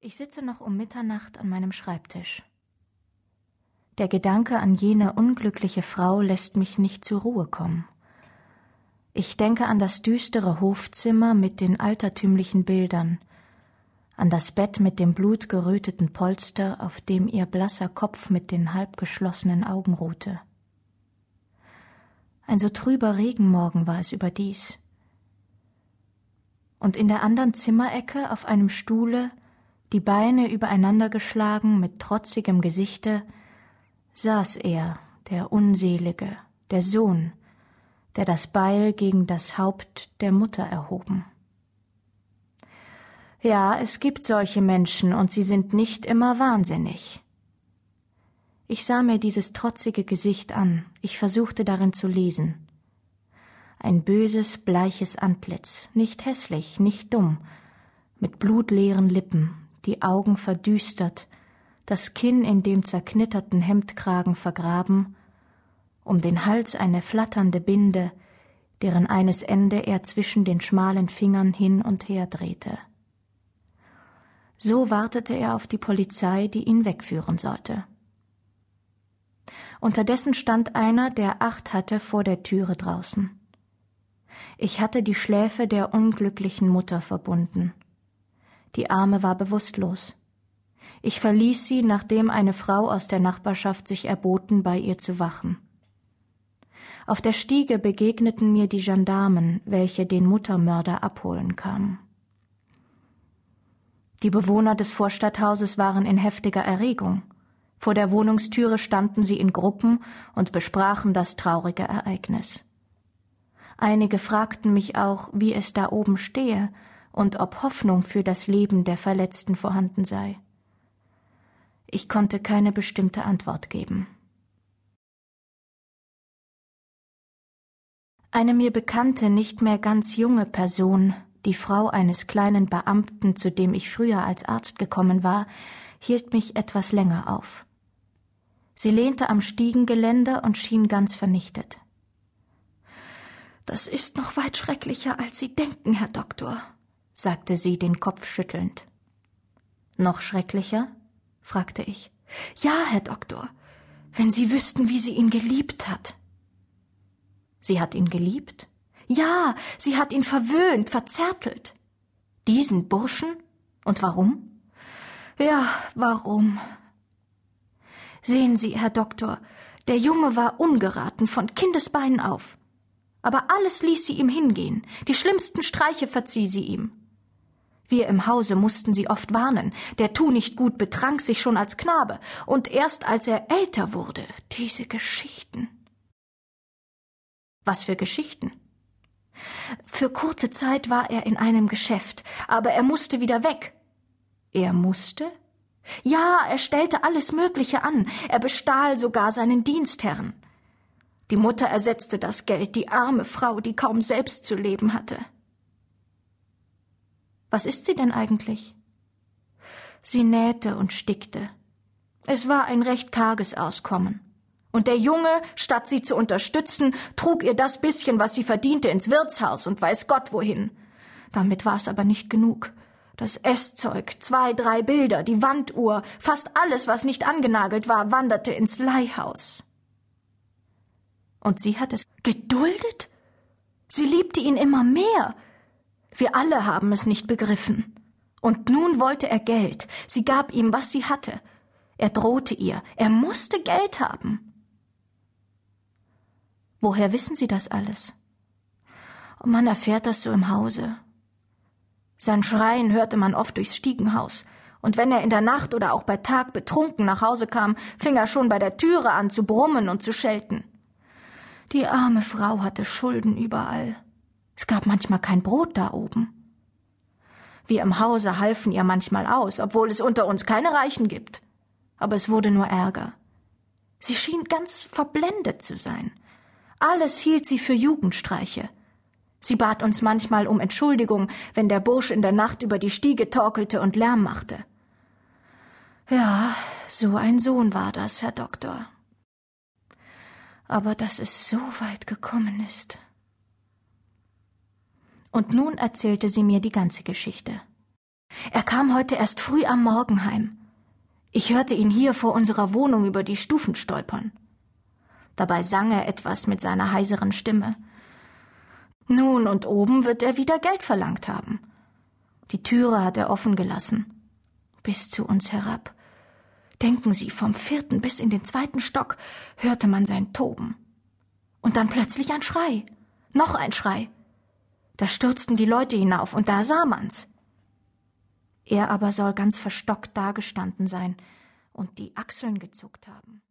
Ich sitze noch um Mitternacht an meinem Schreibtisch. Der Gedanke an jene unglückliche Frau lässt mich nicht zur Ruhe kommen. Ich denke an das düstere Hofzimmer mit den altertümlichen Bildern, an das Bett mit dem blutgeröteten Polster, auf dem ihr blasser Kopf mit den halbgeschlossenen Augen ruhte. Ein so trüber Regenmorgen war es überdies. Und in der anderen Zimmerecke auf einem Stuhle, die Beine übereinander geschlagen, mit trotzigem Gesichte, saß er, der Unselige, der Sohn, der das Beil gegen das Haupt der Mutter erhoben. Ja, es gibt solche Menschen, und sie sind nicht immer wahnsinnig. Ich sah mir dieses trotzige Gesicht an, ich versuchte darin zu lesen. Ein böses, bleiches Antlitz, nicht hässlich, nicht dumm, mit blutleeren Lippen, die Augen verdüstert, das Kinn in dem zerknitterten Hemdkragen vergraben, um den Hals eine flatternde Binde, deren eines Ende er zwischen den schmalen Fingern hin und her drehte. So wartete er auf die Polizei, die ihn wegführen sollte. Unterdessen stand einer, der Acht hatte, vor der Türe draußen. Ich hatte die Schläfe der unglücklichen Mutter verbunden. Die Arme war bewusstlos. Ich verließ sie, nachdem eine Frau aus der Nachbarschaft sich erboten, bei ihr zu wachen. Auf der Stiege begegneten mir die Gendarmen, welche den Muttermörder abholen kamen. Die Bewohner des Vorstadthauses waren in heftiger Erregung. Vor der Wohnungstüre standen sie in Gruppen und besprachen das traurige Ereignis. Einige fragten mich auch, wie es da oben stehe und ob Hoffnung für das Leben der Verletzten vorhanden sei. Ich konnte keine bestimmte Antwort geben. Eine mir bekannte, nicht mehr ganz junge Person, die Frau eines kleinen Beamten, zu dem ich früher als Arzt gekommen war, hielt mich etwas länger auf. Sie lehnte am Stiegengeländer und schien ganz vernichtet. Das ist noch weit schrecklicher, als Sie denken, Herr Doktor, sagte sie den Kopf schüttelnd. Noch schrecklicher? fragte ich. Ja, Herr Doktor, wenn Sie wüssten, wie sie ihn geliebt hat. Sie hat ihn geliebt? Ja, sie hat ihn verwöhnt, verzärtelt. Diesen Burschen? Und warum? Ja, warum? Sehen Sie, Herr Doktor, der Junge war ungeraten von Kindesbeinen auf. Aber alles ließ sie ihm hingehen, die schlimmsten Streiche verzieh sie ihm. Wir im Hause mussten sie oft warnen, der Tu nicht gut betrank sich schon als Knabe, und erst als er älter wurde, diese Geschichten. Was für Geschichten? Für kurze Zeit war er in einem Geschäft, aber er musste wieder weg. Er musste? Ja, er stellte alles Mögliche an, er bestahl sogar seinen Dienstherrn. Die Mutter ersetzte das Geld, die arme Frau, die kaum selbst zu leben hatte. Was ist sie denn eigentlich? Sie nähte und stickte. Es war ein recht karges Auskommen. Und der Junge, statt sie zu unterstützen, trug ihr das bisschen, was sie verdiente, ins Wirtshaus und weiß Gott wohin. Damit war es aber nicht genug. Das Esszeug, zwei, drei Bilder, die Wanduhr, fast alles, was nicht angenagelt war, wanderte ins Leihhaus. Und sie hat es geduldet? Sie liebte ihn immer mehr. Wir alle haben es nicht begriffen. Und nun wollte er Geld. Sie gab ihm, was sie hatte. Er drohte ihr. Er musste Geld haben. Woher wissen Sie das alles? Man erfährt das so im Hause. Sein Schreien hörte man oft durchs Stiegenhaus, und wenn er in der Nacht oder auch bei Tag betrunken nach Hause kam, fing er schon bei der Türe an zu brummen und zu schelten. Die arme Frau hatte Schulden überall. Es gab manchmal kein Brot da oben. Wir im Hause halfen ihr manchmal aus, obwohl es unter uns keine Reichen gibt. Aber es wurde nur Ärger. Sie schien ganz verblendet zu sein. Alles hielt sie für Jugendstreiche. Sie bat uns manchmal um Entschuldigung, wenn der Bursch in der Nacht über die Stiege torkelte und Lärm machte. Ja, so ein Sohn war das, Herr Doktor. Aber dass es so weit gekommen ist. Und nun erzählte sie mir die ganze Geschichte. Er kam heute erst früh am Morgen heim. Ich hörte ihn hier vor unserer Wohnung über die Stufen stolpern. Dabei sang er etwas mit seiner heiseren Stimme. Nun und oben wird er wieder Geld verlangt haben. Die Türe hat er offen gelassen. Bis zu uns herab. Denken Sie, vom vierten bis in den zweiten Stock hörte man sein Toben. Und dann plötzlich ein Schrei. Noch ein Schrei. Da stürzten die Leute hinauf, und da sah man's. Er aber soll ganz verstockt dagestanden sein und die Achseln gezuckt haben.